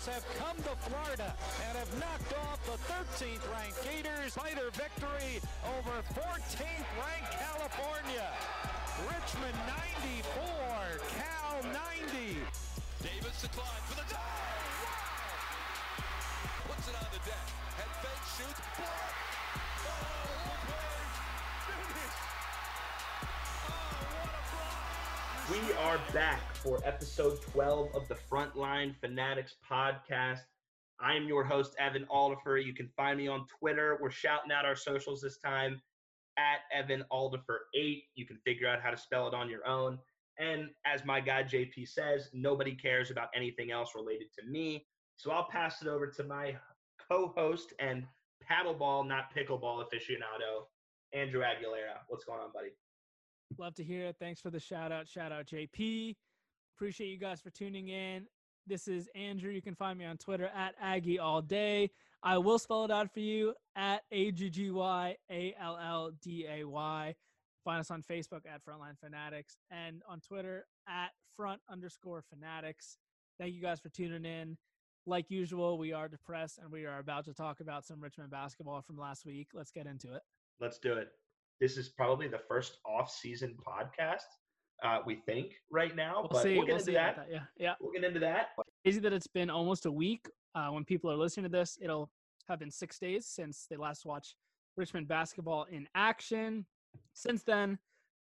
Tigers have come to Florida and have knocked off the 13th ranked Gators by their victory over 14th ranked California. Richmond 94, Cal 90. Davis to climb for the dive. Wow! Puts it on the deck. Head fake, shoots, block. Oh. Finish. Oh, what a block. We are back for episode 12 of the Frontline Fanatics podcast. I'm your host, Evan Aldifer. You can find me on Twitter. We're shouting out our socials this time at Evan Aldifer8. You can figure out how to spell it on your own. And as my guy JP says, nobody cares about anything else related to me. So I'll pass it over to my co host and paddleball, not pickleball aficionado, Andrew Aguilera. What's going on, buddy? Love to hear it. Thanks for the shout out. Shout out JP. Appreciate you guys for tuning in. This is Andrew. You can find me on Twitter at Aggie all day. I will spell it out for you at A G G Y A L L D A Y. Find us on Facebook at Frontline Fanatics and on Twitter at front underscore fanatics. Thank you guys for tuning in. Like usual, we are depressed and we are about to talk about some Richmond basketball from last week. Let's get into it. Let's do it. This is probably the first off-season podcast uh, we think right now, We'll but see. we'll get we'll into that. that. Yeah. Yeah. We'll get into that. crazy that it's been almost a week. Uh, when people are listening to this, it'll have been six days since they last watched Richmond basketball in action. Since then,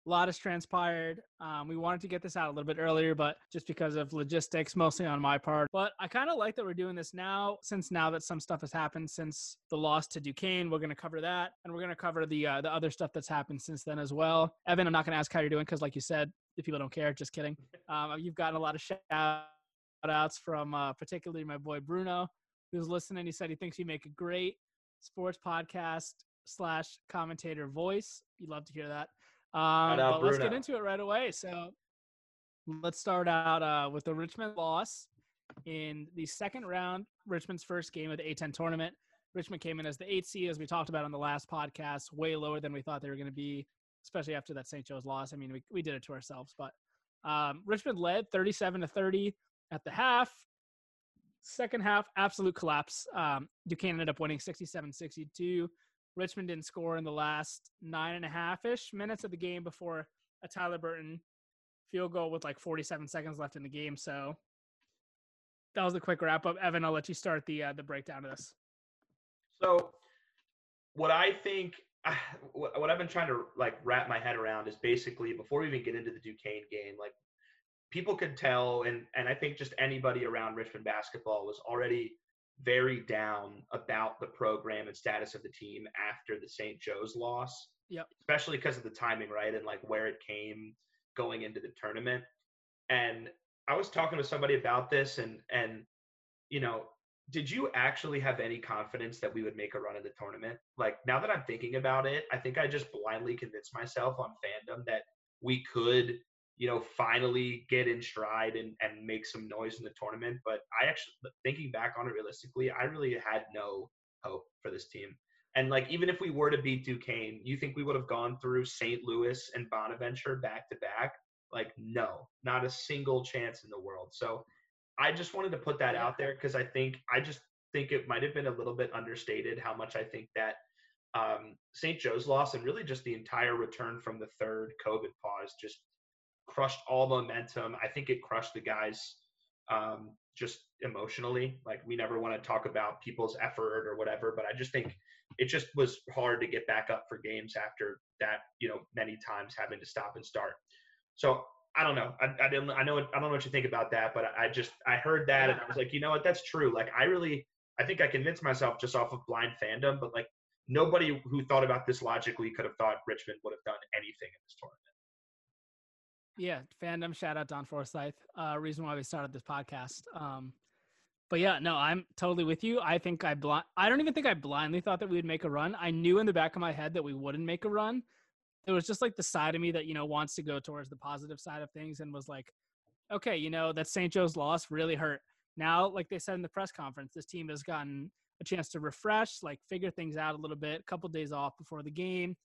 a lot has transpired. Um, we wanted to get this out a little bit earlier, but just because of logistics, mostly on my part. But I kind of like that we're doing this now, since now that some stuff has happened since the loss to Duquesne. We're going to cover that, and we're going to cover the uh, the other stuff that's happened since then as well. Evan, I'm not going to ask how you're doing because, like you said, if people don't care, just kidding. Um, you've gotten a lot of shout outs from uh, particularly my boy Bruno, who's listening. He said he thinks you make a great sports podcast slash commentator voice. You'd love to hear that. Um, out let's get into it right away. So let's start out uh, with the Richmond loss in the second round, Richmond's first game of the A10 tournament. Richmond came in as the eight seed, as we talked about on the last podcast, way lower than we thought they were going to be, especially after that St. Joe's loss. I mean, we, we did it to ourselves, but um, Richmond led 37 to 30 at the half. Second half, absolute collapse. Um, Duquesne ended up winning 67 62. Richmond didn't score in the last nine and a half ish minutes of the game before a Tyler Burton field goal with like 47 seconds left in the game. So that was a quick wrap up. Evan, I'll let you start the uh, the breakdown of this. So, what I think, what what I've been trying to like wrap my head around is basically before we even get into the Duquesne game, like people could tell, and and I think just anybody around Richmond basketball was already very down about the program and status of the team after the St. Joe's loss. Yep. Especially because of the timing, right, and like where it came going into the tournament. And I was talking to somebody about this, and and you know, did you actually have any confidence that we would make a run in the tournament? Like now that I'm thinking about it, I think I just blindly convinced myself on fandom that we could, you know, finally get in stride and, and make some noise in the tournament. But I actually thinking back on it realistically, I really had no hope for this team. And like even if we were to beat Duquesne, you think we would have gone through St. Louis and Bonaventure back to back? Like no, not a single chance in the world. So I just wanted to put that Yeah. out there because I think I just think it might have been a little bit understated how much I think that um, St. Joe's loss and really just the entire return from the third COVID pause just crushed all momentum. I think it crushed the guys um, just emotionally. Like we never want to talk about people's effort or whatever, but I just think it just was hard to get back up for games after that. You know, many times having to stop and start. So I don't know. I, I didn't. I know. I don't know what you think about that, but I, I just I heard that and I was like, you know what? That's true. Like I really, I think I convinced myself just off of blind fandom, but like nobody who thought about this logically could have thought Richmond would have done anything in this tournament. Yeah, fandom. Shout out Don Forsyth. Uh, reason why we started this podcast. Um, but yeah, no, I'm totally with you. I think I blind. I don't even think I blindly thought that we would make a run. I knew in the back of my head that we wouldn't make a run. It was just like the side of me that you know wants to go towards the positive side of things and was like, okay, you know that St. Joe's loss really hurt. Now, like they said in the press conference, this team has gotten a chance to refresh, like figure things out a little bit. A couple days off before the game.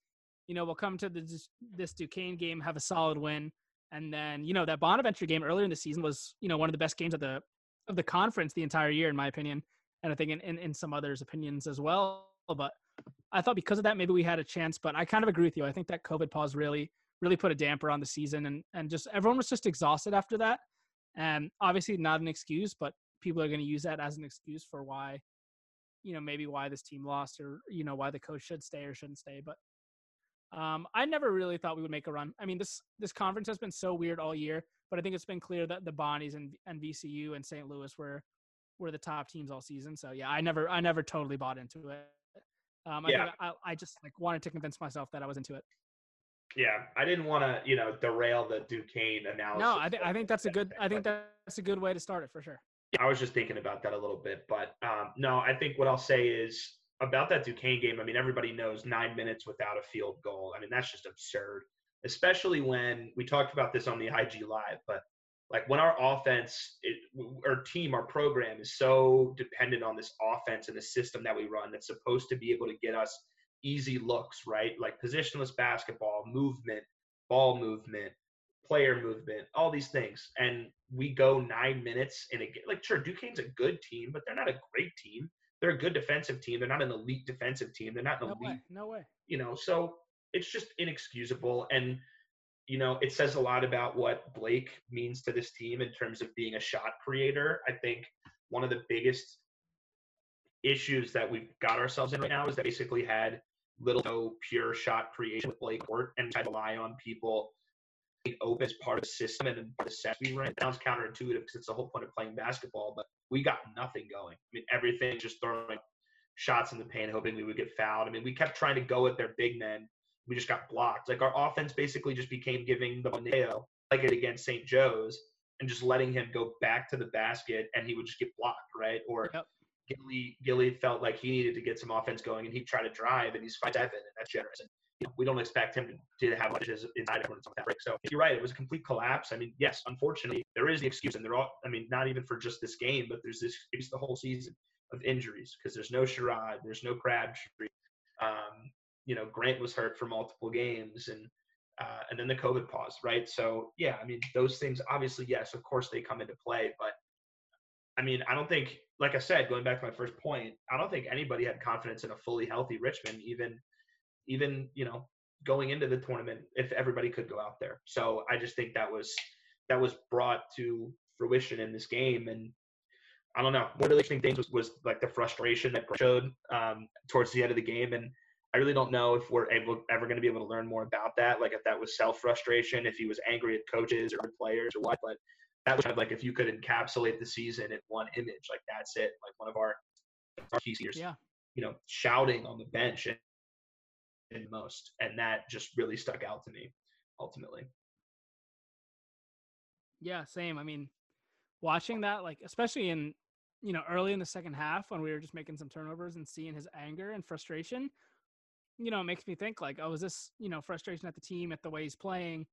You know, we'll come to this, this Duquesne game, have a solid win, and then you know that Bonaventure game earlier in the season was you know one of the best games of the of the conference the entire year, in my opinion, and I think in, in, in some others' opinions as well. But I thought because of that, maybe we had a chance. But I kind of agree with you. I think that COVID pause really, really put a damper on the season, and and just everyone was just exhausted after that. And obviously, not an excuse, but people are going to use that as an excuse for why, you know, maybe why this team lost, or you know, why the coach should stay or shouldn't stay. But um, I never really thought we would make a run. I mean, this this conference has been so weird all year, but I think it's been clear that the Bonnies and, and VCU and St. Louis were were the top teams all season. So yeah, I never I never totally bought into it. Um, I Yeah. I, I just like wanted to convince myself that I was into it. Yeah, I didn't want to, you know, derail the Duquesne analysis. No, I think I think that's a good I think that's a good way to start it for sure. I was just thinking about that a little bit, but um, no, I think what I'll say is about that Duquesne game. I mean, everybody knows nine minutes without a field goal. I mean, that's just absurd, especially when we talked about this on the IG Live. But like when our offense, it, our team, our program is so dependent on this offense and the system that we run that's supposed to be able to get us easy looks, right? Like positionless basketball, movement, ball movement, player movement, all these things. And we go nine minutes in a ga- like sure, Duquesne's a good team, but they're not a great team. They're a good defensive team. They're not an elite defensive team. They're not an No elite way, no way. you know, so it's just inexcusable. And, you know, it says a lot about what Blake means to this team in terms of being a shot creator. I think one of the biggest issues that we've got ourselves in right now is that basically had little no pure shot creation with Blake Court and tried to rely on people being open as part of the system and the set we ran. It sounds counterintuitive because it's the whole point of playing basketball, but we got nothing going. I mean, everything just throwing shots in the paint, hoping we would get fouled. I mean, we kept trying to go at their big men. We just got blocked. Like our offense basically just became giving the Boneo like it against St. Joe's and just letting him go back to the basket and he would just get blocked, right? Or Yep. Gilly Gilly felt like he needed to get some offense going and he'd try to drive and he's five seven and that's generous. And you know, we don't expect him to, to have much as inside of that break. So you're right, it was a complete collapse. I mean, yes, unfortunately, there is the excuse, and they're all. I mean, not even for just this game, but there's this excuse the whole season of injuries because there's no Sherod, there's no Crabtree. Um, you know, Grant was hurt for multiple games, and uh, and then the COVID pause, right? So yeah, I mean, those things obviously, yes, of course, they come into play, but I mean, I don't think, like I said, going back to my first point, I don't think anybody had confidence in a fully healthy Richmond, even even you know going into the tournament if everybody could go out there. So I just think that was that was brought to fruition in this game, and I don't know. One of the interesting things was, was like the frustration that showed um, towards the end of the game, and I really don't know if we're able ever going to be able to learn more about that. Like if that was self frustration, if he was angry at coaches or players or what. But that was kind of like if you could encapsulate the season in one image, like that's it. Like one of our, our key seniors, Yeah. you know, shouting on the bench and, and most, and that just really stuck out to me ultimately. Yeah, same. I mean, watching that, like, especially in, you know, early in the second half when we were just making some turnovers and seeing his anger and frustration, you know, it makes me think, like, oh, is this, you know, frustration at the team, at the way he's playing?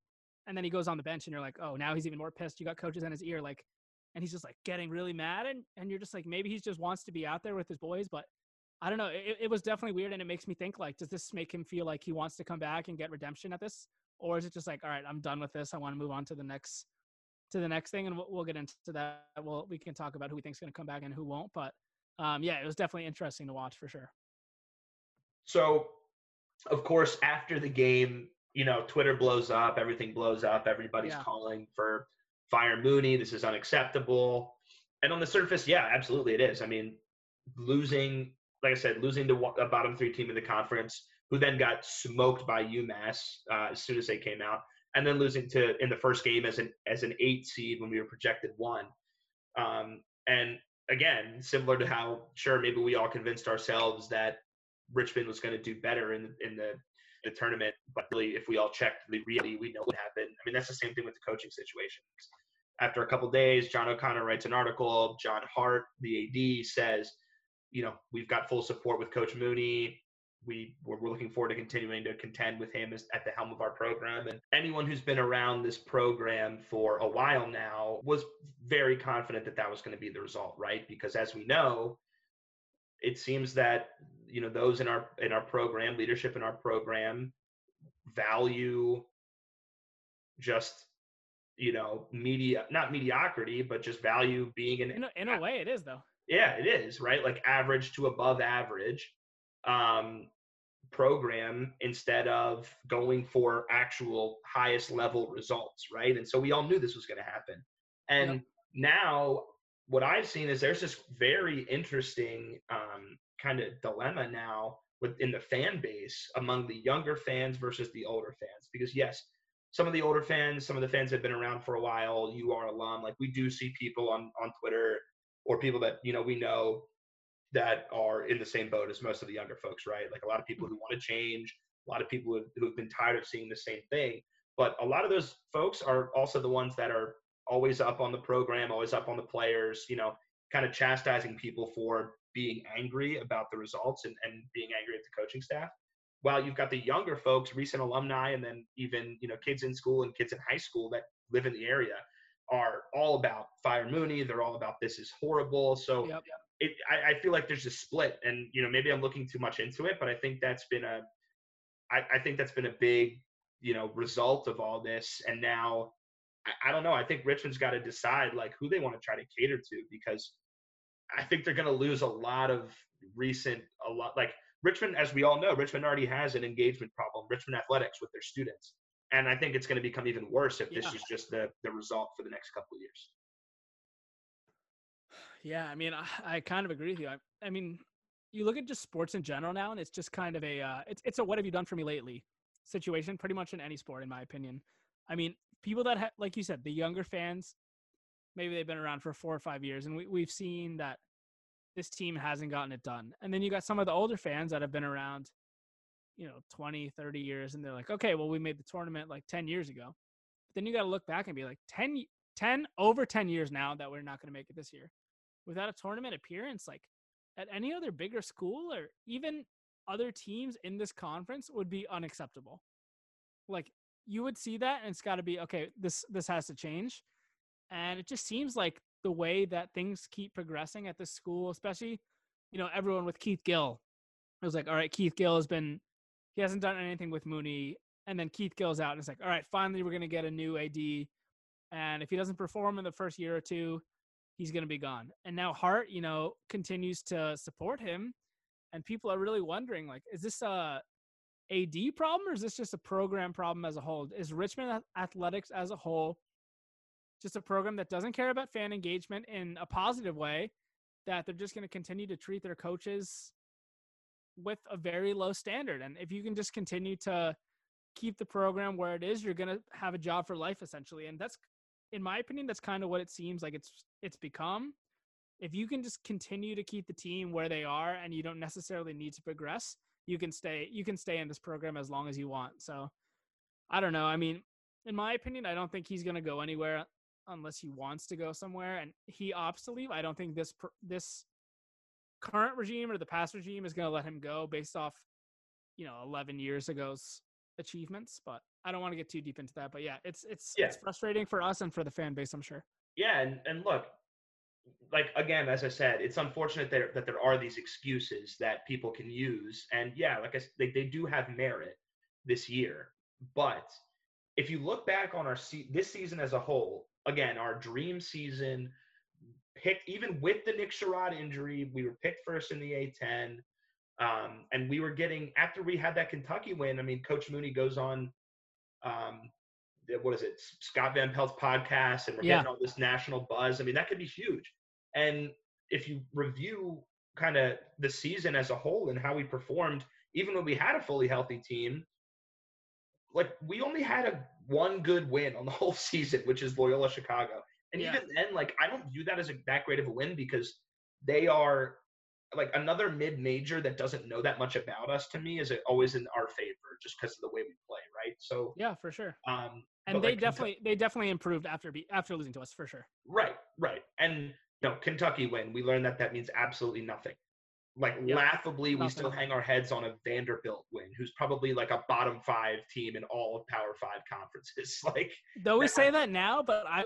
And then he goes on the bench and you're like, oh, now he's even more pissed. You got coaches in his ear, like, and he's just like getting really mad. And, and you're just like, maybe he just wants to be out there with his boys. But I don't know. It, it was definitely weird. And it makes me think, like, does this make him feel like he wants to come back and get redemption at this? Or is it just like, all right, I'm done with this. I want to move on to the next to the next thing, and we'll, we'll get into that. Well, we can talk about who we think's going to come back and who won't. But um, yeah, it was definitely interesting to watch for sure. So, of course, after the game, you know, Twitter blows up, everything blows up, everybody's Yeah. calling for fire Mooney. This is unacceptable. And on the surface, yeah, absolutely it is. I mean, losing, like I said, losing to a bottom three team in the conference, who then got smoked by UMass uh, as soon as they came out, and then losing to in the first game as an as an eight seed when we were projected one. Um, and again, similar to how sure maybe we all convinced ourselves that Richmond was going to do better in in the the tournament, but really, if we all checked the reality, we know what happened. I mean, that's the same thing with the coaching situation. After a couple days, John O'Connor writes an article. John Hardt, the AD, says, you know, we've got full support with Coach Mooney. We we're, we're looking forward to continuing to contend with him as, at the helm of our program. And anyone who's been around this program for a while now was very confident that that was going to be the result, right? Because as we know, it seems that you know those in our in our program leadership in our program value just you know, media not mediocrity, but just value being an In a, in a way, it is though. yeah, it is right, like average to above average um, program instead of going for actual highest level results, right? And so we all knew this was going to happen. And Yep. now what I've seen is there's this very interesting um, kind of dilemma now within the fan base among the younger fans versus the older fans. Because yes, some of the older fans, some of the fans have been around for a while. You are alum, like we do see people on on Twitter or people that you know we know that are in the same boat as most of the younger folks, right? Like a lot of people who want to change, a lot of people who, who've been tired of seeing the same thing. But a lot of those folks are also the ones that are always up on the program, always up on the players, you know, kind of chastising people for being angry about the results and, and being angry at the coaching staff. While you've got the younger folks, recent alumni, and then even, you know, kids in school and kids in high school that live in the area are all about fire Mooney. They're all about this is horrible. So Yep. it, I, I feel like there's a split and you know maybe i'm looking too much into it but i think that's been a I, I think that's been a big you know result of all this and now I, I don't know i think richmond's got to decide like who they want to try to cater to because i think they're going to lose a lot of recent a lot like richmond as we all know richmond already has an engagement problem richmond athletics with their students and i think it's going to become even worse if this Yeah. is just the the result for the next couple of years Yeah, I mean, I, I kind of agree with you. I, I mean, you look at just sports in general now, and it's just kind of a uh, it's it's a what have you done for me lately situation, pretty much in any sport, in my opinion. I mean, people that ha- like you said, the younger fans, maybe they've been around for four or five years, and we we've seen that this team hasn't gotten it done. And then you got some of the older fans that have been around, you know, 20, 30 years, and they're like, okay, well, we made the tournament like 10 years ago. But then you got to look back and be like, 10, 10 over 10 years now that we're not going to make it this year without a tournament appearance like at any other bigger school or even other teams in this conference would be unacceptable like you would see that and it's got to be okay this this has to change and it just seems like the way that things keep progressing at this school especially you know everyone with keith gill it was like all right keith gill has been he hasn't done anything with mooney and then keith gill's out and it's like all right finally we're going to get a new ad and if he doesn't perform in the first year or two he's going to be gone. And now Hardt, you know, continues to support him, and people are really wondering, like, is this a AD problem or is this just a program problem as a whole? Is Richmond athletics as a whole just a program that doesn't care about fan engagement in a positive way? That they're just going to continue to treat their coaches with a very low standard, and if you can just continue to keep the program where it is, you're going to have a job for life essentially, and that's in my opinion, that's kind of what it seems like it's it's become. If you can just continue to keep the team where they are and you don't necessarily need to progress, you can stay you can stay in this program as long as you want. So I don't know. I mean, in my opinion, I don't think he's going to go anywhere unless he wants to go somewhere and he opts to leave. I don't think this this current regime or the past regime is going to let him go based off you know 11 years ago's achievements, but I don't want to get too deep into that. But yeah, it's it's Yeah. it's frustrating for us and for the fan base, I'm sure. yeah and, and look like again as i said it's unfortunate that, that there are these excuses that people can use and yeah like i s- they, they do have merit this year but if you look back on our se- this season as a whole again our dream season picked even with the nick Sherod injury we were picked first in the a10 um, and we were getting after we had that kentucky win i mean coach mooney goes on um, what is it, Scott Van Pelt's podcast, and we're Yeah. getting all this national buzz. I mean, that could be huge. And if you review kind of the season as a whole and how we performed, even when we had a fully healthy team, like we only had a one good win on the whole season, which is Loyola Chicago. And Yeah. even then, like I don't view that as a, that great of a win because they are like another mid-major that doesn't know that much about us. To me, is always in our favor just because of the way we play, right? So, Yeah, for sure. um, And but, they like, definitely they definitely improved after be, after losing to us for sure. Right, right. And no, Kentucky win. We learned that that means absolutely nothing. Like Yeah, laughably, we still hang our heads on a Vanderbilt win, who's probably like a bottom five team in all of Power Five conferences. Like, Though we say that now, but I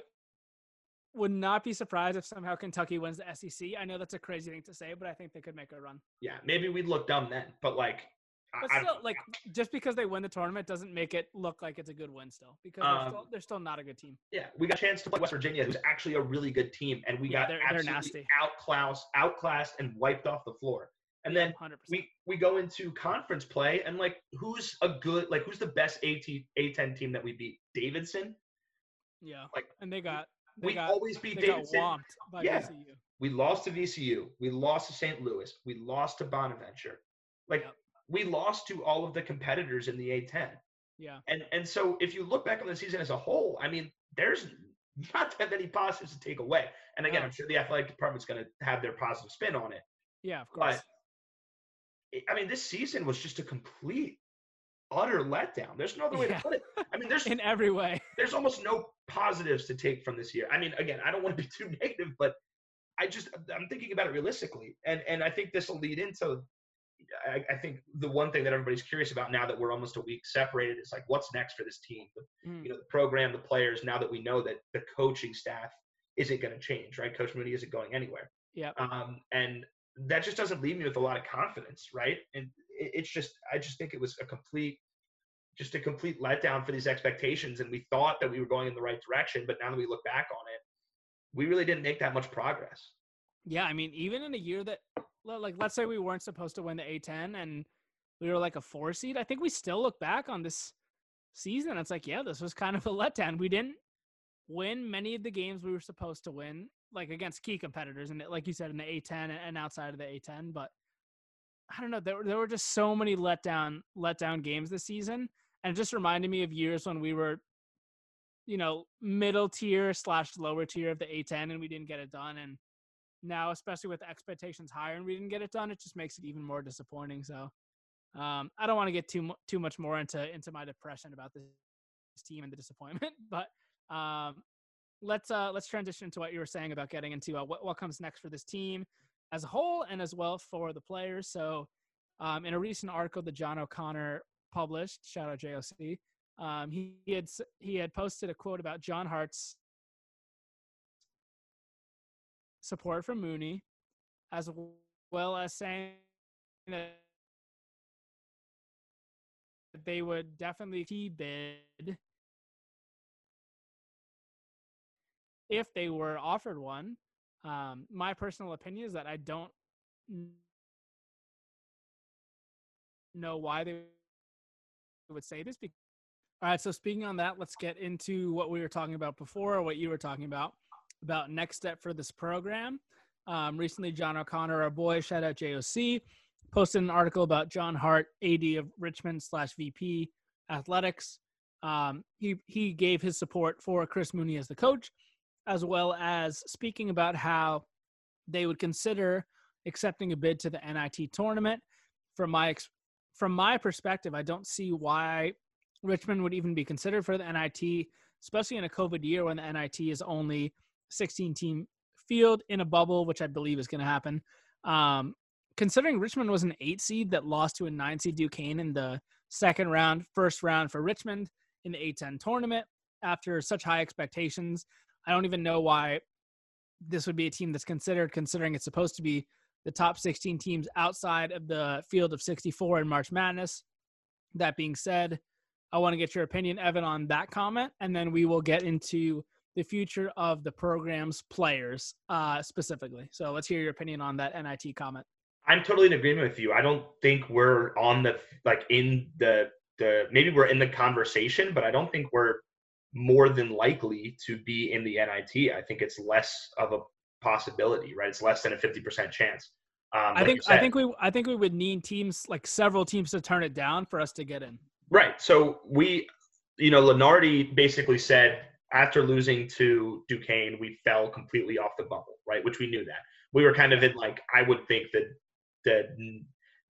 would not be surprised if somehow Kentucky wins the SEC. I know that's a crazy thing to say, but I think they could make a run. yeah, maybe we'd look dumb then, but like, But I, I still, don't- like, just because they win the tournament doesn't make it look like it's a good win. Still, because they're, Um, still, they're still not a good team. yeah, we got a chance to play West Virginia, who's actually a really good team, and we Yeah, got they're- they're absolutely nasty. outclassed, outclassed, and wiped off the floor. And then hundred percent. we we go into conference play, and like, who's a good, like, who's the best AT A10 team that we beat? Davidson. Yeah, like, and they got they We got always beat Davidson. Yeah. VCU. We lost to VCU. We lost to St. Louis. We lost to Bonaventure. Like Yep. We lost to all of the competitors in the A10. Yeah, And and so if you look back on the season as a whole, I mean, there's not that many positives to take away. And again, No. I'm sure the athletic department's going to have their positive spin on it. yeah, of course. But I mean, this season was just a complete, utter letdown. There's no other way Yeah. to put it. I mean, there's In every way. there's almost no positives to take from this year. I mean, again, I don't want to be too negative, but I just I'm thinking about it realistically, and and I think this will lead into. I, I think the one thing that everybody's curious about now that we're almost a week separated is like what's next for this team. The, Mm. you know, the program, the players. Now that we know that the coaching staff isn't going to change, right? Coach Mooney isn't going anywhere. Yeah. Um, and that just doesn't leave me with a lot of confidence, right? And it, it's just I just think it was a complete just a complete letdown for these expectations. And we thought that we were going in the right direction, but now that we look back on it, we really didn't make that much progress. Yeah, I mean, even in a year that, like, let's say we weren't supposed to win the A10 and we were like a four seed, I think we still look back on this season. It's like, yeah, this was kind of a letdown. We didn't win many of the games we were supposed to win, like against key competitors, and like you said, in the A10 and outside of the A10. But I don't know, there were, there were just so many letdown letdown games this season, and it just reminded me of years when we were you know, middle tier slash lower tier of the A10 and we didn't get it done. And now, especially with expectations higher and we didn't get it done, it just makes it even more disappointing. So um, I don't want to get too too much more into into my depression about this, team and the disappointment, but um, let's uh, let's transition to what you were saying about getting into uh, what what comes next for this team as a whole and as well for the players. So um, in a recent article that John O'Connor published, shout out JOC, um, he, he had he had posted a quote about John Hardt's support from Mooney, as well as saying that they would definitely bid if they were offered one. Um, my personal opinion is that I don't know why they would say this. All right, so speaking on that, let's get into what we were talking about before, or what you were talking about, about next step for this program. Um, recently, John O'Connor, our boy, shout out JOC, posted an article about John Hardt, AD of Richmond slash VP athletics. Um, he he gave his support for Chris Mooney as the coach, as well as speaking about how they would consider accepting a bid to the NIT tournament. From my from my perspective, I don't see why Richmond would even be considered for the NIT, especially in a COVID year when the NIT is only 16 team field in a bubble, which I believe is going to happen. Um, considering Richmond was an eight seed that lost to a nine seed Duquesne in the second round, first round for Richmond in the A10 tournament after such high expectations, I don't even know why this would be a team that's considered, considering it's supposed to be the top 16 teams outside of the field of 64 in March Madness. That being said, I want to get your opinion, Evan, on that comment, and then we will get into the future of the program's players uh, specifically. So let's hear your opinion on that NIT comment. I'm totally in agreement with you. I don't think we're on the like in the the maybe we're in the conversation, but I don't think we're more than likely to be in the NIT. I think it's less of a possibility, right? It's less than a 50% chance. Um, I think. I think we I think we would need teams like several teams to turn it down for us to get in. Right. So we, you know, Lenardi basically said after losing to Duquesne, we fell completely off the bubble, right? Which we knew that. We were kind of in like I would think that the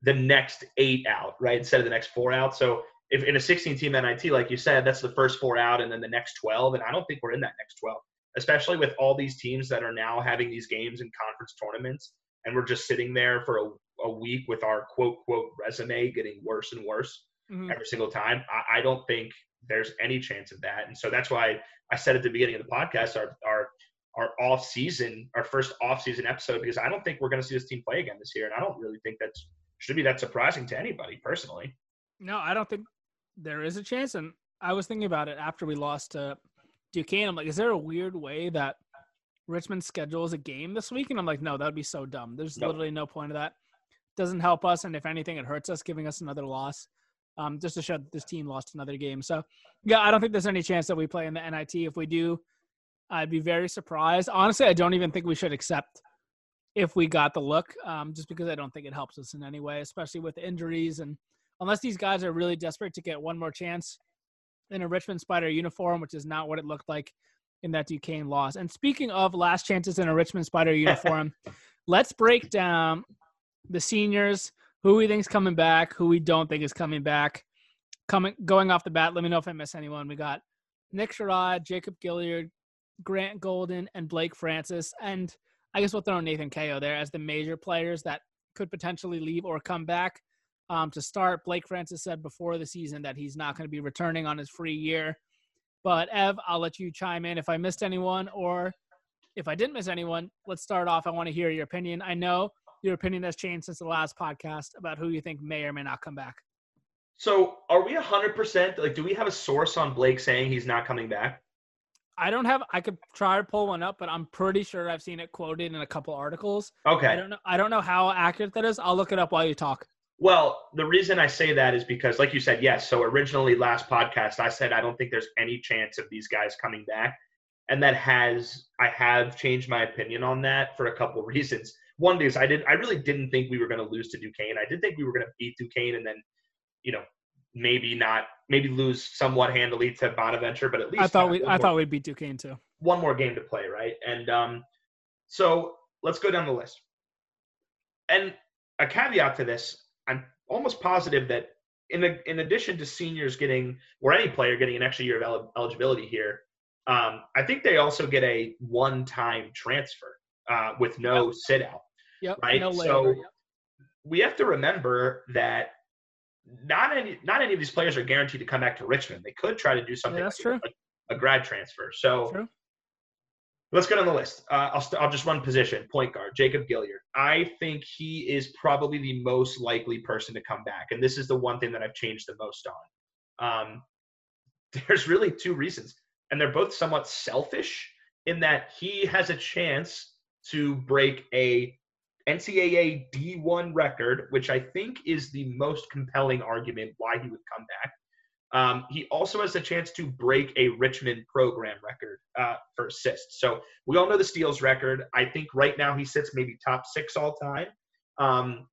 the next eight out, right, instead of the next four out. So if in a 16 team NIT, like you said, that's the first four out, and then the next 12. And I don't think we're in that next 12, especially with all these teams that are now having these games in conference tournaments, and we're just sitting there for a, a week with our quote quote resume getting worse and worse Mhm. every single time. I, I don't think there's any chance of that. And so that's why I said at the beginning of the podcast, our our our off season, our first off season episode, because I don't think we're going to see this team play again this year, and I don't really think that should be that surprising to anybody personally. No, I don't think there is a chance. And I was thinking about it after we lost to Duquesne. I'm like, is there a weird way that Richmond schedules a game this week? And I'm like, no, that would be so dumb. There's Nope. literally no point of that. Doesn't help us, and if anything, it hurts us, giving us another loss. Um, just to show that this team lost another game. So, yeah, I don't think there's any chance that we play in the NIT. If we do, I'd be very surprised. Honestly, I don't even think we should accept if we got the look, um, just because I don't think it helps us in any way, especially with injuries and unless these guys are really desperate to get one more chance in a Richmond Spider uniform, which is not what it looked like in that Duquesne loss. And speaking of last chances in a Richmond Spider uniform, let's break down the seniors, who we think's coming back, who we don't think is coming back. Coming going off the bat, let me know if I miss anyone. We got Nick Sherod, Jacob Gilyard, Grant Golden, and Blake Francis. And I guess we'll throw Nathan Cayo there as the major players that could potentially leave or come back um, to start. Blake Francis said before the season that he's not going to be returning on his free year. But Ev, I'll let you chime in if I missed anyone or if I didn't miss anyone. Let's start off. I want to hear your opinion. I know your opinion has changed since the last podcast about who you think may or may not come back. So are we hundred percent like do we have a source on Blake saying he's not coming back? I don't have. I could try to pull one up, but I'm pretty sure I've seen it quoted in a couple articles. Okay. I don't know. I don't know how accurate that is. I'll look it up while you talk. Well, the reason I say that is because, like you said, yes. So originally, last podcast, I said I don't think there's any chance of these guys coming back, and that has I have changed my opinion on that for a couple reasons. One is I did I really didn't think we were going to lose to Duquesne. I did think we were going to beat Duquesne and then, you know, maybe not maybe lose somewhat handily to Bonaventure, but at least I thought we I more, thought we'd beat Duquesne too. one more game to play, right? And um, so let's go down the list. And a caveat to this, I'm almost positive that in the, in addition to seniors getting or any player getting an extra year of el- eligibility here, um, I think they also get a one-time transfer uh, with no sit out. Yep. Right, No so- layover. We have to remember that not any not any of these players are guaranteed to come back to Richmond. They could try to do something that's like a, a grad transfer. So True. Let's get on the list. Uh, I'll, st- I'll just run position. Point guard, Jacob Gilyard. I think he is probably the most likely person to come back. And this is the one thing that I've changed the most on. Um, there's really two reasons. And they're both somewhat selfish in that he has a chance to break a NCAA D1 record, which I think is the most compelling argument why he would come back. Um, he also has a chance to break a Richmond program record uh, for assists. So we all know the steals record. I think right now he sits maybe top six all time. Um,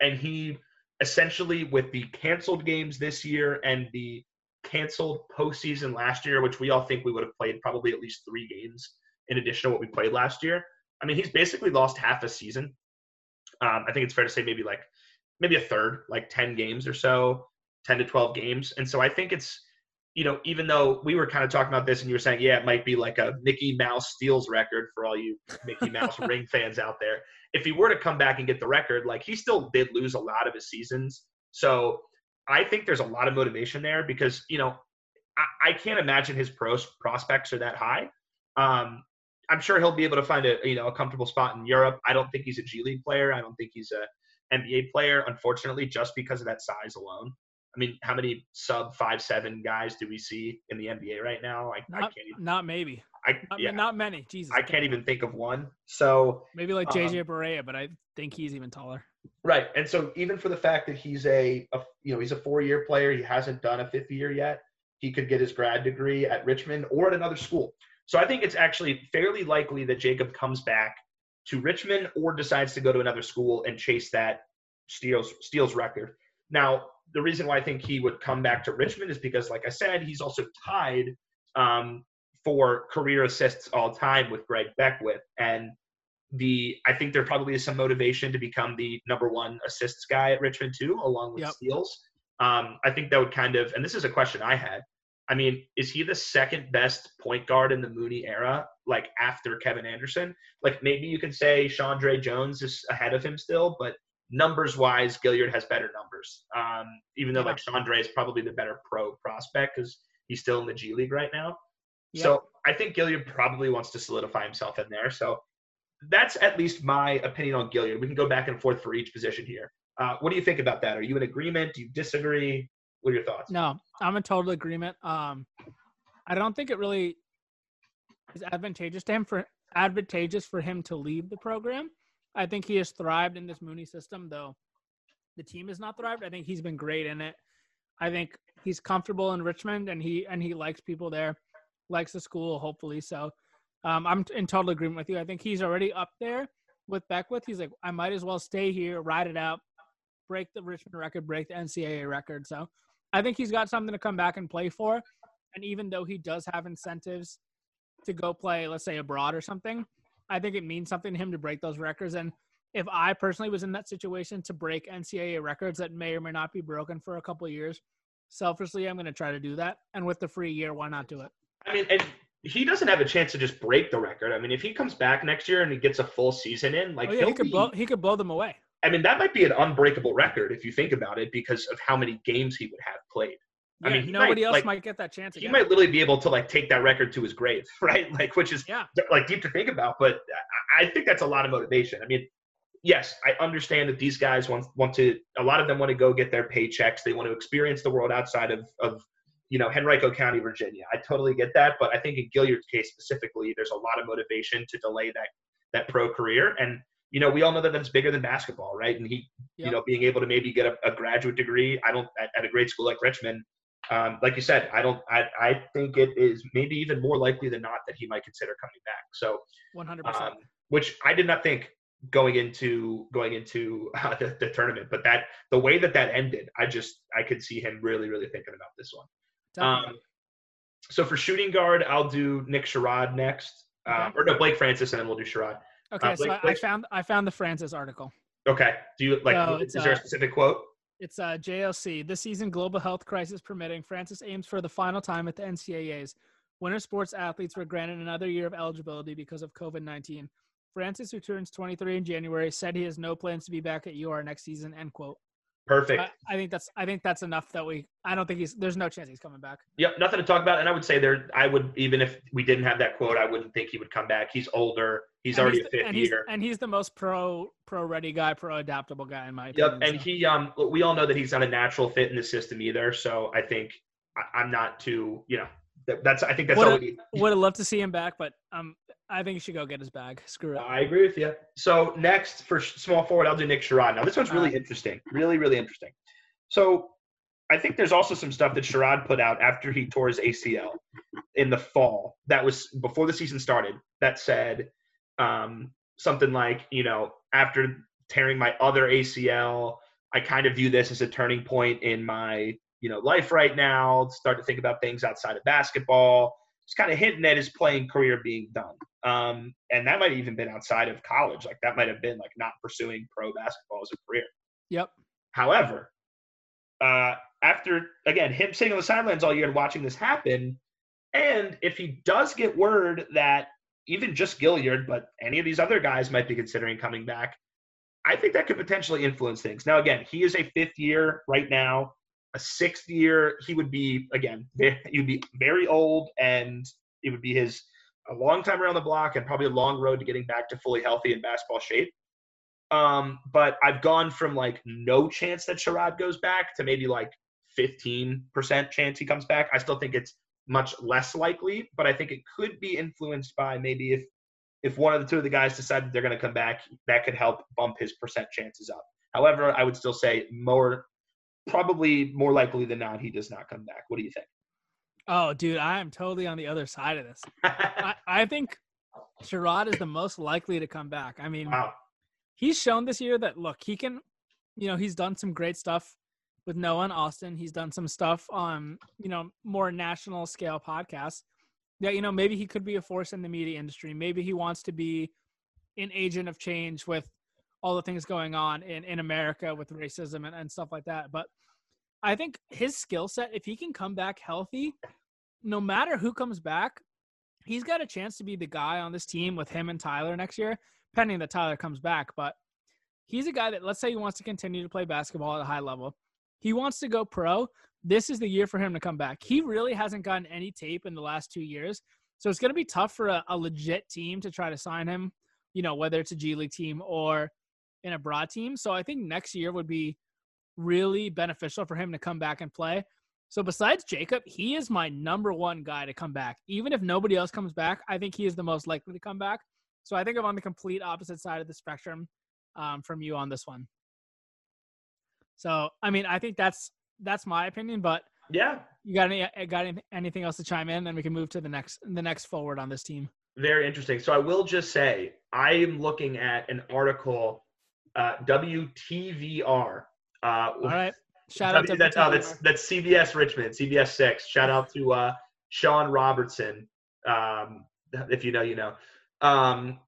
and he essentially, with the canceled games this year and the canceled postseason last year, which we all think we would have played probably at least three games in addition to what we played last year. I mean, he's basically lost half a season. Um, I think it's fair to say maybe like maybe a third, like 10 games or so. 10 to 12 games. And so I think it's, you know, even though we were kind of talking about this and you were saying, yeah, it might be like a Mickey Mouse steals record for all you Mickey Mouse ring fans out there. If he were to come back and get the record, like he still did lose a lot of his seasons. So I think there's a lot of motivation there because, you know, I, I can't imagine his pros prospects are that high. Um, I'm sure he'll be able to find a, you know, a comfortable spot in Europe. I don't think he's a G League player. I don't think he's a NBA player, unfortunately, just because of that size alone. I mean, how many sub five seven guys do we see in the NBA right now? I, I Not, can't even. not maybe. I Not, yeah, not many. Jesus. I can't even think of one. So Maybe like um, JJ Barea, but I think he's even taller. right, and so even for the fact that he's a, a you know he's a four year player, he hasn't done a fifth year yet. He could get his grad degree at Richmond or at another school. So I think it's actually fairly likely that Jacob comes back to Richmond or decides to go to another school and chase that steals steals record. Now, the reason why I think he would come back to Richmond is because, like I said, he's also tied um, for career assists all time with Greg Beckwith, and the I think there probably is some motivation to become the number one assists guy at Richmond too, along with Yep. steals. Um, I think that would kind of, and this is a question I had. I mean, is he the second best point guard in the Mooney era, like after Kevin Anderson? Like maybe you can say ShawnDre' Jones is ahead of him still, but numbers wise, Gilyard has better numbers. Um, even though like ShawnDre' is probably the better pro prospect because he's still in the G League right now. Yep. So I think Gilyard probably wants to solidify himself in there. So that's at least my opinion on Gilyard. We can go back and forth for each position here. Uh, what do you think about that? Are you in agreement? Do you disagree? What are your thoughts? No, I'm in total agreement. Um, I don't think it really is advantageous to him for advantageous for him to leave the program. I think he has thrived in this Mooney system, though the team has not thrived. I think he's been great in it. I think he's comfortable in Richmond, and he and he likes people there, likes the school, hopefully. So, um, I'm in total agreement with you. I think he's already up there with Beckwith. He's like, I might as well stay here, ride it out, break the Richmond record, break the NCAA record. So, I think he's got something to come back and play for. And even though he does have incentives to go play, let's say abroad or something, I think it means something to him to break those records. And if I personally was in that situation to break NCAA records that may or may not be broken for a couple years, selfishly, I'm going to try to do that. And with the free year, why not do it? I mean, and he doesn't have a chance to just break the record. I mean, if he comes back next year and he gets a full season in, like oh, yeah, he'll he could be, blow he could blow them away. I mean, that might be an unbreakable record if you think about it, because of how many games he would have played. Yeah, I mean, nobody might, else like, might get that chance. He might literally be able to like take that record to his grave, right? Like, which is Yeah. like deep to think about. But I I think that's a lot of motivation. I mean, yes, I understand that these guys want want to. A lot of them want to go get their paychecks. They want to experience the world outside of of you know Henrico County, Virginia. I totally get that, but I think in Gilyard's case specifically, there's a lot of motivation to delay that that pro career. And you know, we all know that that's bigger than basketball, right? And he, you know, being able to maybe get a, a graduate degree, I don't at, at a great school like Richmond. Um, like you said, I don't. I, I think it is maybe even more likely than not that he might consider coming back. So, 100%. um, which I did not think going into going into uh, the, the tournament, but that the way that that ended, I just I could see him really really thinking about this one. Um, so for shooting guard, I'll do Nick Sherod next, Okay. or no Blake Francis, and then we'll do Sherod. Okay, so Blake- I, I found I found the Francis article. Okay. Do you like? No, is there a uh, specific quote? It's uh, JLC. This season, global health crisis permitting, Francis aims for the final time at the NCAAs. Winter sports athletes were granted another year of eligibility because of COVID 19. Francis, who turns 23 in January, said he has no plans to be back at UR next season. End quote. Perfect. I, I think that's I think that's enough that we. I don't think he's. There's no chance he's coming back. Yep, nothing to talk about. And I would say there, I would even if we didn't have that quote, I wouldn't think he would come back. He's older. He's And already he's a fifth and he's, year. and he's the most pro pro ready guy, pro adaptable guy in my Yep, opinion. and so. he, um, we all know that he's not a natural fit in the system either. So I think I, I'm not too, you know, that, that's I think that's What all we need. would have loved to see him back, but um, I think he should go get his bag. Screw it. I agree with you. So next for small forward, I'll do Nick Sherod. Now this one's really Uh, interesting, really, really interesting. So I think there's also some stuff that Sherod put out after he tore his ACL in the fall. That was before the season started. That said um, something like, you know, after tearing my other ACL, I kind of view this as a turning point in my, you know, life right now. Start to think about things outside of basketball. It's kind of hinting at his playing career being done. Um, and that might have even been outside of college. Like that might have been like not pursuing pro basketball as a career. Yep. However, uh, after again him sitting on the sidelines all year and watching this happen, and if he does get word that even just Gilyard, but any of these other guys might be considering coming back, I think that could potentially influence things. Now, again, he is a fifth year right now. A sixth year, he would be again, he would be very old, and it would be his a long time around the block and probably a long road to getting back to fully healthy in basketball shape. Um, but I've gone from like no chance that Sherod goes back to maybe like 15% chance he comes back. I still think it's much less likely, but I think it could be influenced by maybe if if one of the two of the guys decide they're going to come back, that could help bump his percent chances up. However, I would still say more probably more likely than not he does not come back. What do you think? Oh, dude, I am totally on the other side of this. I, I think Sherod is the most likely to come back. I mean, wow. he's shown this year that look, he can, you know, he's done some great stuff with Noah and Austin. He's done some stuff on, you know, more national scale podcasts. Yeah, you know, maybe he could be a force in the media industry. Maybe he wants to be an agent of change with all the things going on in, in America with racism and, and stuff like that. But I think his skill set, if he can come back healthy, no matter who comes back, he's got a chance to be the guy on this team with him and Tyler next year, pending that Tyler comes back. But he's a guy that, let's say, he wants to continue to play basketball at a high level. He wants to go pro. This is the year for him to come back. He really hasn't gotten any tape in the last two years. So it's going to be tough for a, a legit team to try to sign him, you know, whether it's a G League team or in a broad team. So I think next year would be really beneficial for him to come back and play. So besides Jacob, he is my number one guy to come back. Even if nobody else comes back, I think he is the most likely to come back. So I think I'm on the complete opposite side of the spectrum um, from you on this one. So I mean, I think that's that's my opinion. But Yeah, you got any got any, anything else to chime in? Then we can move to the next the next forward on this team. very interesting. So I will just say I am looking at an article, uh, WTVR. Uh, All right. Shout out to that's, oh, that's that's CBS Richmond, CBS Six. Shout out to uh, Sean Robertson. Um, if you know, you know. Um,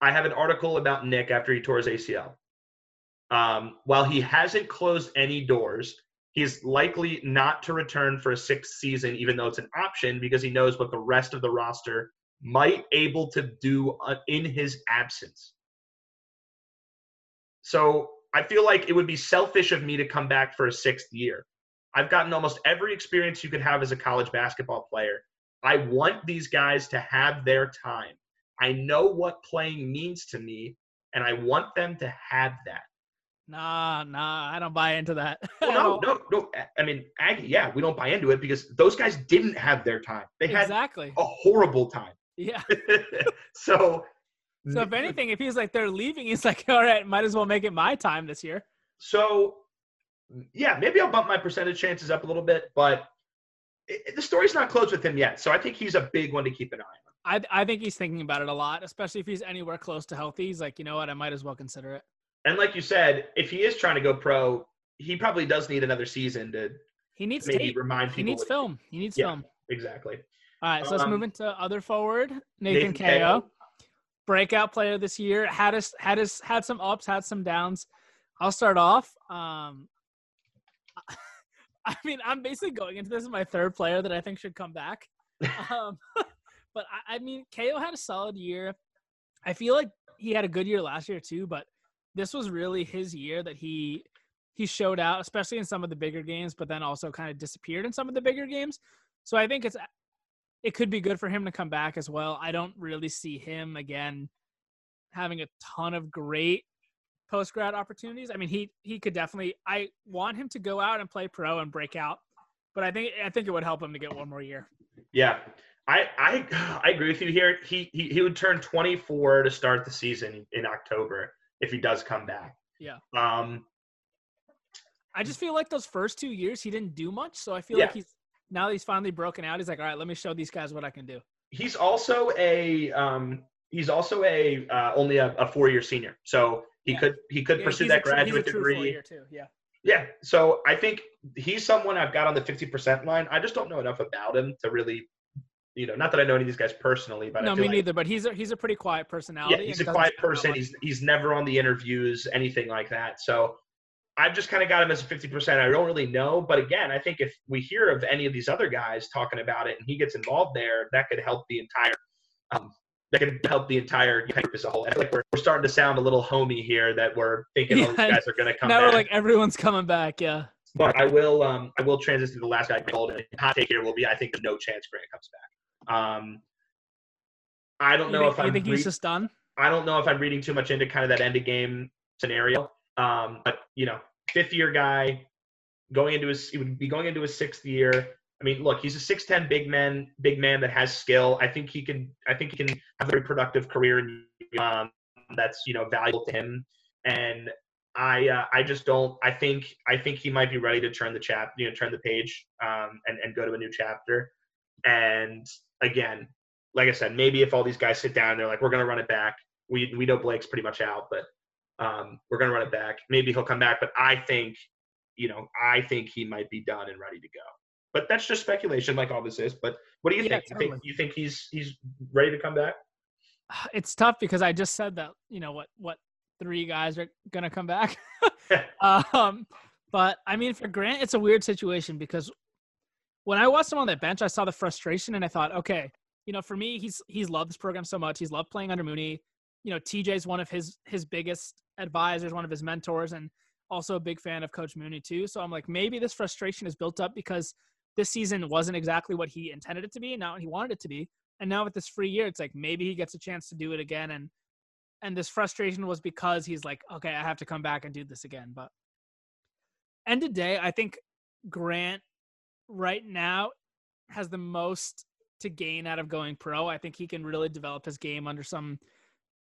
I have an article about Nick after he tore his ACL. Um, while he hasn't closed any doors, he's likely not to return for a sixth season, even though it's an option because he knows what the rest of the roster might able to do uh, in his absence. So I feel like it would be selfish of me to come back for a sixth year. I've gotten almost every experience you could have as a college basketball player. I want these guys to have their time. I know what playing means to me, and I want them to have that. Nah, nah, I don't buy into that. Well, no, no, no. I mean, Aggie, yeah, we don't buy into it because those guys didn't have their time. They had exactly. a horrible time. Yeah. so, So if anything, if he's like they're leaving, he's like, all right, might as well make it my time this year. So, yeah, maybe I'll bump my percentage chances up a little bit, but it, the story's not closed with him yet. So I think he's a big one to keep an eye on. I I think he's thinking about it a lot, especially if he's anywhere close to healthy. He's like, you know what, I might as well consider it. And like you said, if he is trying to go pro, he probably does need another season to He needs maybe tape. remind people. He needs film. He needs Yeah. film. Exactly. All right, so let's Um, move into other forward. Nathan, Nathan Cayo, Ko. Breakout player this year. Had us had us had some ups, had some downs. I'll start off. Um, I mean, I'm basically going into this as my third player that I think should come back. Um, but I, I mean, Cayo had a solid year. I feel like he had a good year last year too, but this was really his year that he he showed out, especially in some of the bigger games, but then also kind of disappeared in some of the bigger games. So I think it's it could be good for him to come back as well. I don't really see him again having a ton of great post grad opportunities. I mean, he he could definitely. I want him to go out and play pro and break out, but I think I think it would help him to get one more year. Yeah. I, I I agree with you here. He, he he would turn 24 to start the season in October if he does come back. Yeah. Um. I just feel like those first two years he didn't do much, so I feel Yeah. like he's now that he's finally broken out. He's like, all right, let me show these guys what I can do. He's also a um. He's also a uh, only a, a four year senior, so he Yeah. could he could Yeah, pursue that a graduate degree. Yeah. Yeah. So I think he's someone I've got on the 50% line. I just don't know enough about him to really, you know, not that I know any of these guys personally, but no, me like, neither. But he's a he's a pretty quiet personality. yeah, he's a quiet person. He's he's never on the interviews, anything like that. So I've just kind of got him as a 50%. I don't really know. But again, I think if we hear of any of these other guys talking about it and he gets involved there, that could help the entire um, that could help the entire group as a whole. I feel like we're, we're starting to sound a little homey here that we're thinking all these guys are going to come now back. we're like everyone's coming back. Yeah. But I will um I will transition to the last guy called and hot take here will be I think there's no chance Grant comes back. Um I don't You know think, if I'm think re- he's just done? I don't know if I'm reading too much into kind of that end of game scenario. Um but you know, fifth year guy going into his he would be going into his sixth year. I mean, look, he's a 6'10 big man, big man that has skill. I think he can I think he can have a very productive career and um that's, you know, valuable to him. And I uh, I just don't. I think I think he might be ready to turn the chap, you know, turn the page, um, and and go to a new chapter. And again, like I said, maybe if all these guys sit down, they're like, we're gonna run it back. We we know Blake's pretty much out, but um, we're gonna run it back. Maybe he'll come back, but I think, you know, I think he might be done and ready to go. But that's just speculation, like all this is. But what do you Yeah, think? You think you think he's he's ready to come back? It's tough because I just said that you know what what three guys are gonna come back. um, but I mean, for Grant, it's a weird situation because when I watched him on that bench, I saw the frustration and I thought, okay, you know, for me, he's he's loved this program so much. He's loved playing under Mooney. You know, TJ's one of his his biggest advisors, one of his mentors, and also a big fan of Coach Mooney too. So I'm like, maybe this frustration is built up because this season wasn't exactly what he intended it to be, not what he wanted it to be. And now with this free year, it's like maybe he gets a chance to do it again. And and this frustration was because he's like, okay, I have to come back and do this again. But end of day, I think Grant right now has the most to gain out of going pro. I think he can really develop his game under some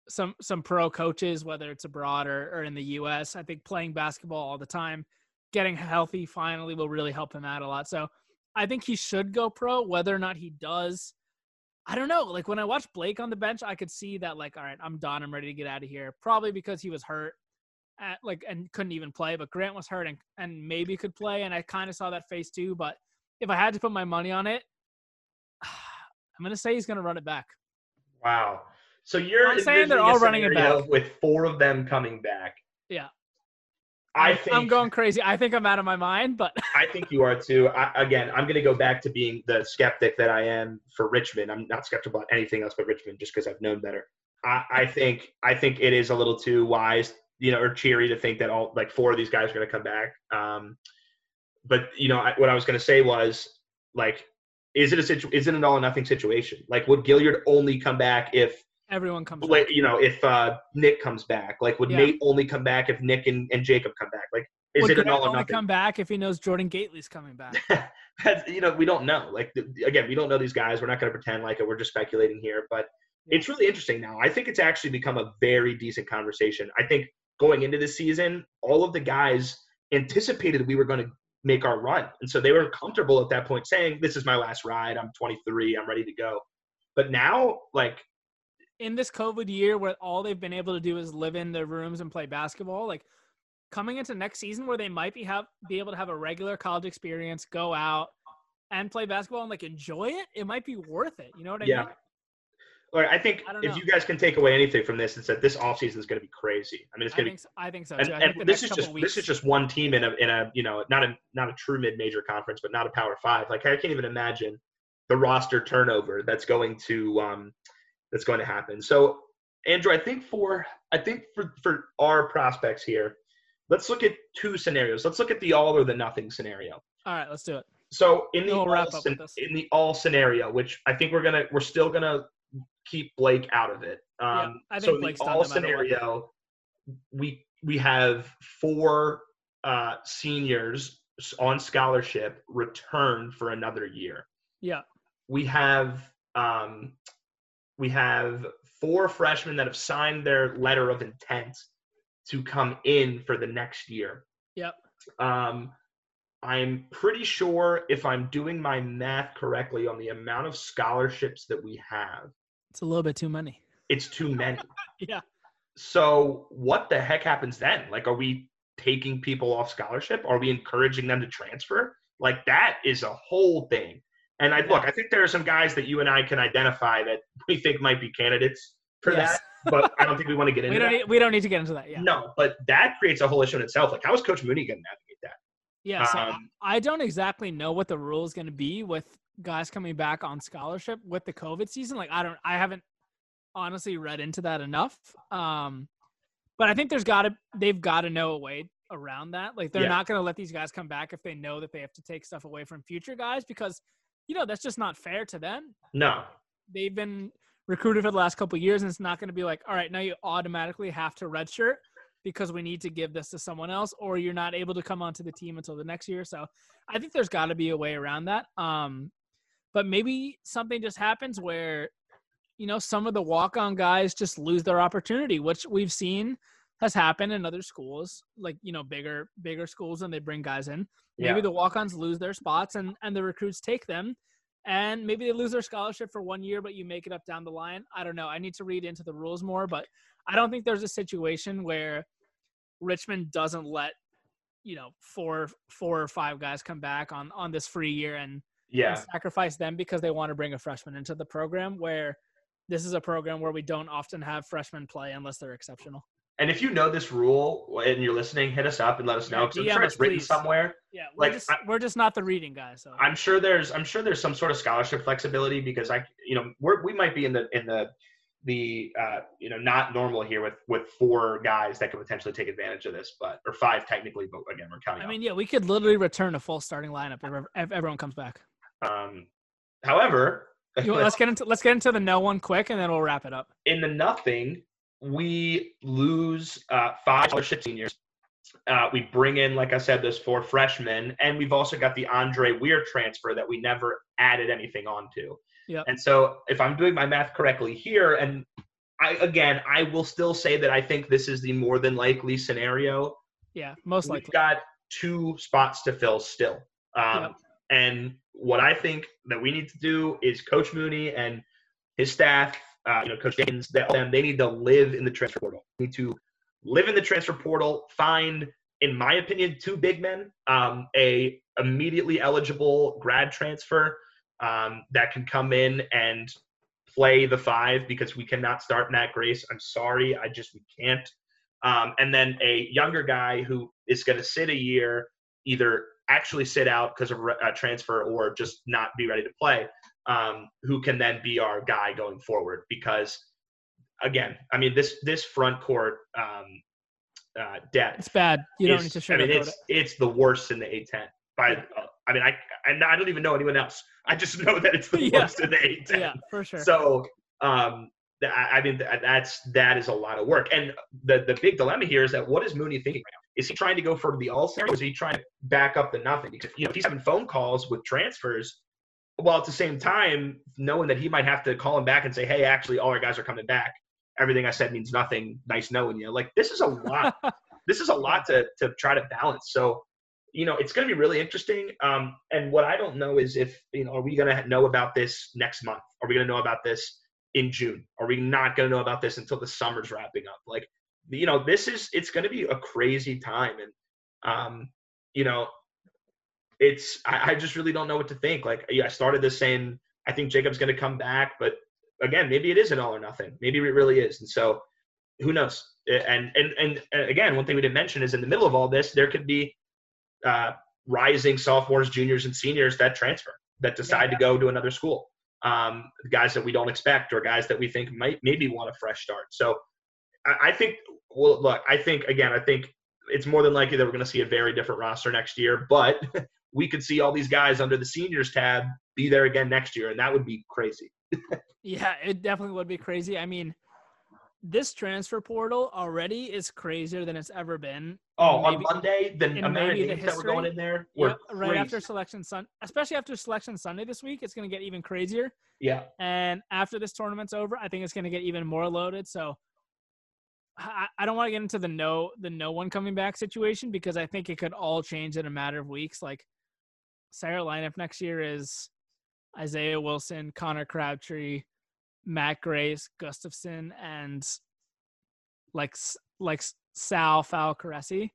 some some pro coaches, whether it's abroad or, or in the US. I think playing basketball all the time, getting healthy finally will really help him out a lot. So I think he should go pro. Whether or not he does, I don't know. Like when I watched Blake on the bench, I could see that like, all right, I'm done. I'm ready to get out of here. Probably because he was hurt at like and couldn't even play. But Grant was hurt and, and maybe could play. And I kind of saw that face too. But if I had to put my money on it, I'm gonna say he's gonna run it back. Wow. So you're I'm saying they're all running it back. with four of them coming back. Yeah. I I'm- think I'm going crazy. I think I'm out of my mind, but I think you are too. I, again, I'm going to go back to being the skeptic that I am for Richmond. I'm not skeptical about anything else but Richmond, just because I've known better. I, I think I think it is a little too wise, you know, or cheery to think that all like four of these guys are going to come back. Um, but you know, I, what I was going to say was like, is it a situ- is it an all or nothing situation? Like, would Gilyard only come back if everyone comes. like back. you know if uh, Nick comes back? Like, would Yeah. Nate only come back if Nick and, and Jacob come back? Like, is Would it an all or nothing? come back if he knows Jordan Gately's coming back? That's, you know, we don't know. Like again, we don't know these guys. We're not going to pretend like it. We're just speculating here. But Yeah. it's really interesting now. I think it's actually become a very decent conversation. I think going into this season, all of the guys anticipated we were going to make our run, and so they were comfortable at that point saying, "This is my last ride. I'm 23. I'm ready to go." But now, like, in this COVID year where all they've been able to do is live in their rooms and play basketball, like coming into next season where they might be have be able to have a regular college experience, go out and play basketball and like enjoy it, it might be worth it. You know what I Yeah. mean? I think I if you guys can take away anything from this, it's that this offseason is going to be crazy. I mean, it's going to be so, I think so and, too. And think this is just weeks, this is just one team in a in a you know not a not a true mid major conference, but not a Power Five. Like I can't even imagine the roster turnover that's going to um that's going to happen. So Andrew, I think for I think for for our prospects here, let's look at two scenarios. Let's look at the all or the nothing scenario. all right, let's do it. So in the We'll all, up scen- with this. in the all scenario, which I think we're gonna we're still gonna keep Blake out of it. Um, I so think in Blake's the done all scenario, we we have four uh, seniors on scholarship return for another year. Yeah. We have um, we have four freshmen that have signed their letter of intent to come in for the next year. Yep. Um, I'm pretty sure if I'm doing my math correctly on the amount of scholarships that we have, It's a little bit too many. it's too many. Yeah. So what the heck happens then? Like, are we taking people off scholarship? Are we encouraging them to transfer? Like that is a whole thing. And I look, I think there are some guys that you and I can identify that we think might be candidates for Yes. that, but I don't think we want to get into We don't that. need we don't need to get into that. Yeah. No, but that creates a whole issue in itself. Like, how is Coach Mooney going to navigate that? Yeah, so I- Um, I don't exactly know what the rule is going to be with guys coming back on scholarship with the COVID season. Like I don't, I haven't honestly read into that enough. Um, but I think there's got to, they've got to know a way around that. Like they're Yeah. not going to let these guys come back if they know that they have to take stuff away from future guys because, you know, that's just not fair to them. No. They've been recruited for the last couple of years, and it's not going to be like, all right, now you automatically have to redshirt because we need to give this to someone else, or you're not able to come onto the team until the next year. So I think there's got to be a way around that. Um, but maybe something just happens where, you know, some of the walk-on guys just lose their opportunity, which we've seen has happened in other schools, like you know, bigger bigger schools, and they bring guys in. Maybe Yeah. the walk-ons lose their spots, and and the recruits take them, and maybe they lose their scholarship for one year, but you make it up down the line. I don't know. I need to read into the rules more, but I don't think there's a situation where Richmond doesn't let you know four four or five guys come back on on this free year and, and Yeah. sacrifice them because they want to bring a freshman into the program where this is a program where we don't often have freshmen play unless they're exceptional. And if you know this rule and you're listening, hit us up and let us know. Yeah, Because I'm sure it's written please. somewhere. Yeah, we're Like, just I- we're just not the reading guys. So I'm sure there's I'm sure there's some sort of scholarship flexibility because I you know we're, we might be in the in the the uh, you know not normal here with with four guys that could potentially take advantage of this, but or five technically, but again we're counting. I mean, yeah, we could literally return a full starting lineup if, if everyone comes back. Um, however, You, let's get into let's get into the no one quick, and then we'll wrap it up. in the nothing, we lose uh, five scholarship seniors. Uh, we bring in, like I said, those four freshmen, and we've also got the Andre Weir transfer that we never added anything onto. Yep. And so, if I'm doing my math correctly here, and I again, I will still say that I think this is the more than likely scenario. Yeah, most likely. We've got two spots to fill still. Um, Yep. And what I think that we need to do is Coach Mooney and his staff, uh, you know, Coach James, that them, they need to live in the transfer portal. They need to live in the transfer portal, find, in my opinion, two big men, um, a immediately eligible grad transfer um, that can come in and play the five because we cannot start Matt Grace. I'm sorry, I just we can't. Um, and then a younger guy who is going to sit a year, either actually sit out because of a transfer or just not be ready to play, um, who can then be our guy going forward. Because again, I mean this this front court um, uh, depth. It's bad. You don't need to show. I mean, it's it. it's the worst in the A10. By uh, I mean, I and I don't even know anyone else. I just know that it's the Yeah. worst in the A10. Yeah, for sure. So, um, I I mean, that's that is a lot of work. And the the big dilemma here is that what is Mooney thinking right? Is he trying to go for the all star? Or is he trying to back up the nothing? Because you know, if he's having phone calls with transfers, while at the same time knowing that he might have to call him back and say, "Hey, actually, all our guys are coming back. Everything I said means nothing. Nice knowing you." Like this is a lot. this is a lot to to try to balance. So. You know, it's going to be really interesting. Um, and what I don't know is if you know, are we going to know about this next month? Are we going to know about this in June? Are we not going to know about this until the summer's wrapping up? Like, you know, this is it's going to be a crazy time, and um, you know, it's I, I just really don't know what to think. Like, I started this saying I think Jacob's going to come back, but again, maybe it is an all or nothing. Maybe it really is, and so who knows? And and and and again, one thing we didn't mention is in the middle of all this, there could be uh, rising sophomores, juniors, and seniors that transfer that decide to go to another school. Um, guys that we don't expect or guys that we think might maybe want a fresh start. So I, I think, well, look, I think again, I think it's more than likely that we're going to see a very different roster next year, but we could see all these guys under the seniors tab be there again next year, and that would be crazy. Yeah, it definitely would be crazy. I mean, this transfer portal already is crazier than it's ever been. Oh, Maybe- on Monday, the amount of names that were going in there Yep, right after selection sun, especially after selection Sunday this week, it's going to get even crazier. yeah. And after this tournament's over, I think it's going to get even more loaded. So I, I don't want to get into the no the no one coming back situation because I think it could all change in a matter of weeks. Like our lineup next year is Isaiah Wilson, Connor Crabtree, Matt Grace, Gustafson, and like like Sal Fal Caresi.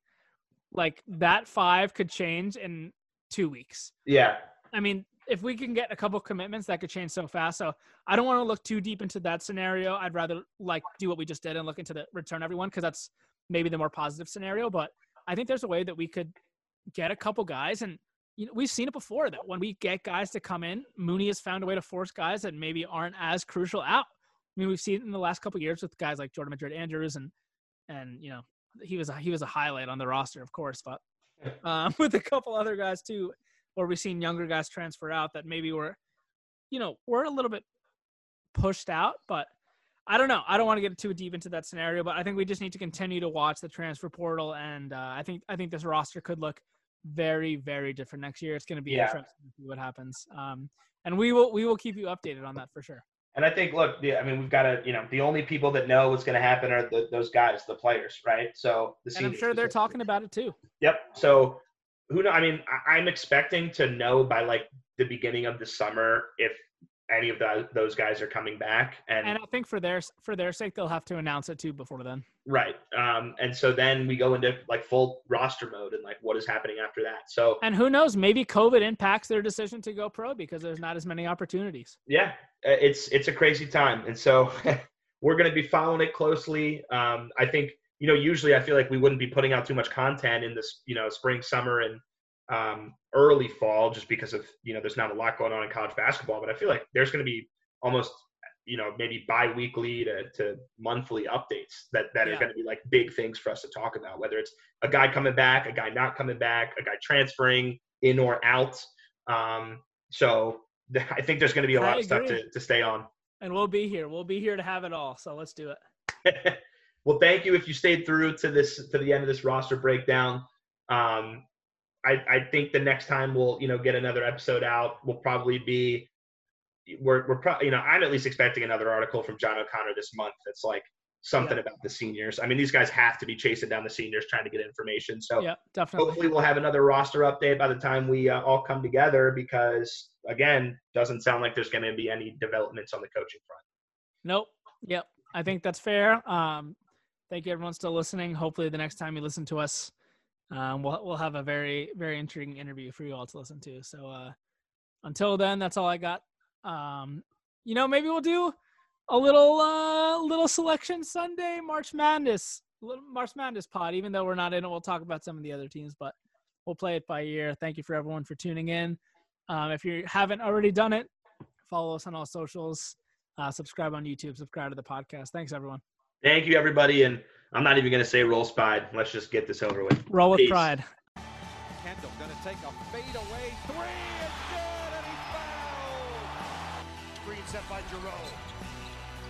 Like that five could change in two weeks. Yeah. I mean, if we can get a couple commitments, that could change so fast. So I don't want to look too deep into that scenario. I'd rather like do what we just did and look into the return everyone because that's maybe the more positive scenario. But I think there's a way that we could get a couple guys, and you know we've seen it before that when we get guys to come in, Mooney has found a way to force guys that maybe aren't as crucial out. I mean, we've seen it in the last couple years with guys like Jordan Madrid Andrews and and you know he was a, he was a highlight on the roster, of course, but um, with a couple other guys too or we've seen younger guys transfer out that maybe were, you know, were a little bit pushed out. But I don't know. I don't want to get too deep into that scenario, but I think we just need to continue to watch the transfer portal, and uh, I think I think this roster could look very very different next year. It's going to be Yeah. interesting to see what happens, um, and we will we will keep you updated on that for sure. And I think, look, the, I mean, we've got to, you know, the only people that know what's going to happen are the, those guys, the players, right? So the And I'm sure they're talking about it too. Yep. So who know? I mean, I, I'm expecting to know by like the beginning of the summer if any of the, those guys are coming back. And, And I think for their for their sake, they'll have to announce it too before then. right. Um, and so then we go into like full roster mode and like what is happening after that. So And who knows? Maybe COVID impacts their decision to go pro because there's not as many opportunities. yeah, uh, it's it's a crazy time, and so we're going to be following it closely. Um, I think you know usually I feel like we wouldn't be putting out too much content in this you know spring, summer, and um, early fall just because of you know there's not a lot going on in college basketball. But I feel like there's going to be almost you know maybe bi-weekly to, to monthly updates that that are going to be like big things for us to talk about whether it's a guy coming back a guy not coming back a guy transferring in or out um, so th- i think there's going to be a I lot of stuff to, to stay on And we'll be here. We'll be here to have it all. So let's do it. well, thank you if you stayed through to this to the end of this roster breakdown. Um, I, I think the next time we'll you know get another episode out will probably be we're we're pro- you know I'm at least expecting another article from John O'Connor this month that's like something Yeah. about the seniors. I mean, these guys have to be chasing down the seniors trying to get information. So Yeah, definitely. hopefully we'll have another roster update by the time we uh, all come together because again, doesn't sound like there's going to be any developments on the coaching front. Nope. Yep. I think that's fair. Um, thank you, everyone, still listening. Hopefully, the next time you listen to us, um, we'll we'll have a very very intriguing interview for you all to listen to. So uh, until then, that's all I got. Um, you know, maybe we'll do a little uh, little selection Sunday March Madness little March Madness pod. Even though we're not in it, we'll talk about some of the other teams, but we'll play it by ear. Thank you for everyone for tuning in. Um, if you haven't already done it, follow us on all socials. Uh, subscribe on YouTube. Subscribe to the podcast. Thanks, everyone. Thank you, everybody. And I'm not even going to say roll spide. Let's just get this over with. Roll with Peace. pride. Kendall going to take a fadeaway three. It's good, and he's fouled. Screen set by Jerome.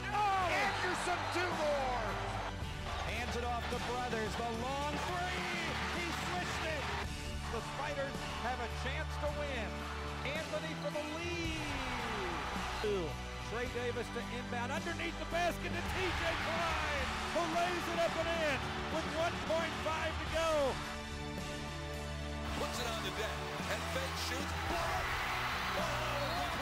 Oh! Anderson, two more. Hands it off to Brothers. The long three. He switched it. The Spiders have a chance to win. Anthony for the lead. Two. Trey Davis to inbound underneath the basket to TJ Cline, who lays it up and in with 1.5 to go. Puts it on the deck and fake shoots. Blocked. Oh,